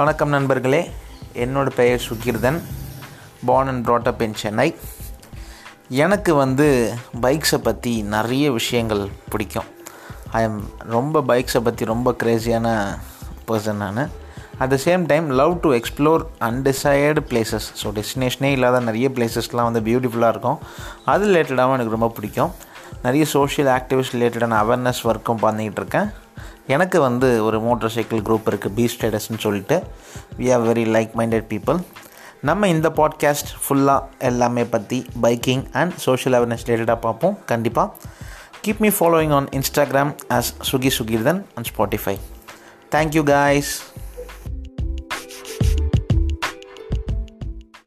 வணக்கம் நண்பர்களே. என்னோட பெயர் Sugirthan. Born and brought up in Chennai எனக்கு வந்து பைக்ஸை பற்றி நிறைய விஷயங்கள் பிடிக்கும். ஐ எம் ரொம்ப பைக்ஸை பற்றி ரொம்ப க்ரேஸியான பர்சன் நான். At the same time love to explore undecided places so டெஸ்டினேஷனே இல்லாத நிறைய பிளேசஸ்லாம் வந்து பியூட்டிஃபுல்லாக இருக்கும். அது ரிலேட்டடாகவும் எனக்கு ரொம்ப பிடிக்கும். நிறைய சோஷியல் ஆக்டிவிஸ்ட் ரிலேட்டடான அவேர்னஸ் ஒர்க்கும் பண்ணிக்கிட்டு இருக்கேன். எனக்கு வந்து ஒரு மோட்டர் சைக்கிள் குரூப் இருக்குது பி ஸ்டேட்டஸ்ன்னு சொல்லிட்டு. We are very like minded people நம்ம இந்த பாட்காஸ்ட் ஃபுல்லாக எல்லாமே பற்றி பைக்கிங் அண்ட் சோஷியல் அவேர்னஸ் ரிலேட்டடாக பார்ப்போம் கண்டிப்பாக keep me following on Instagram as Sugi Sugirthan and Spotify thank you guys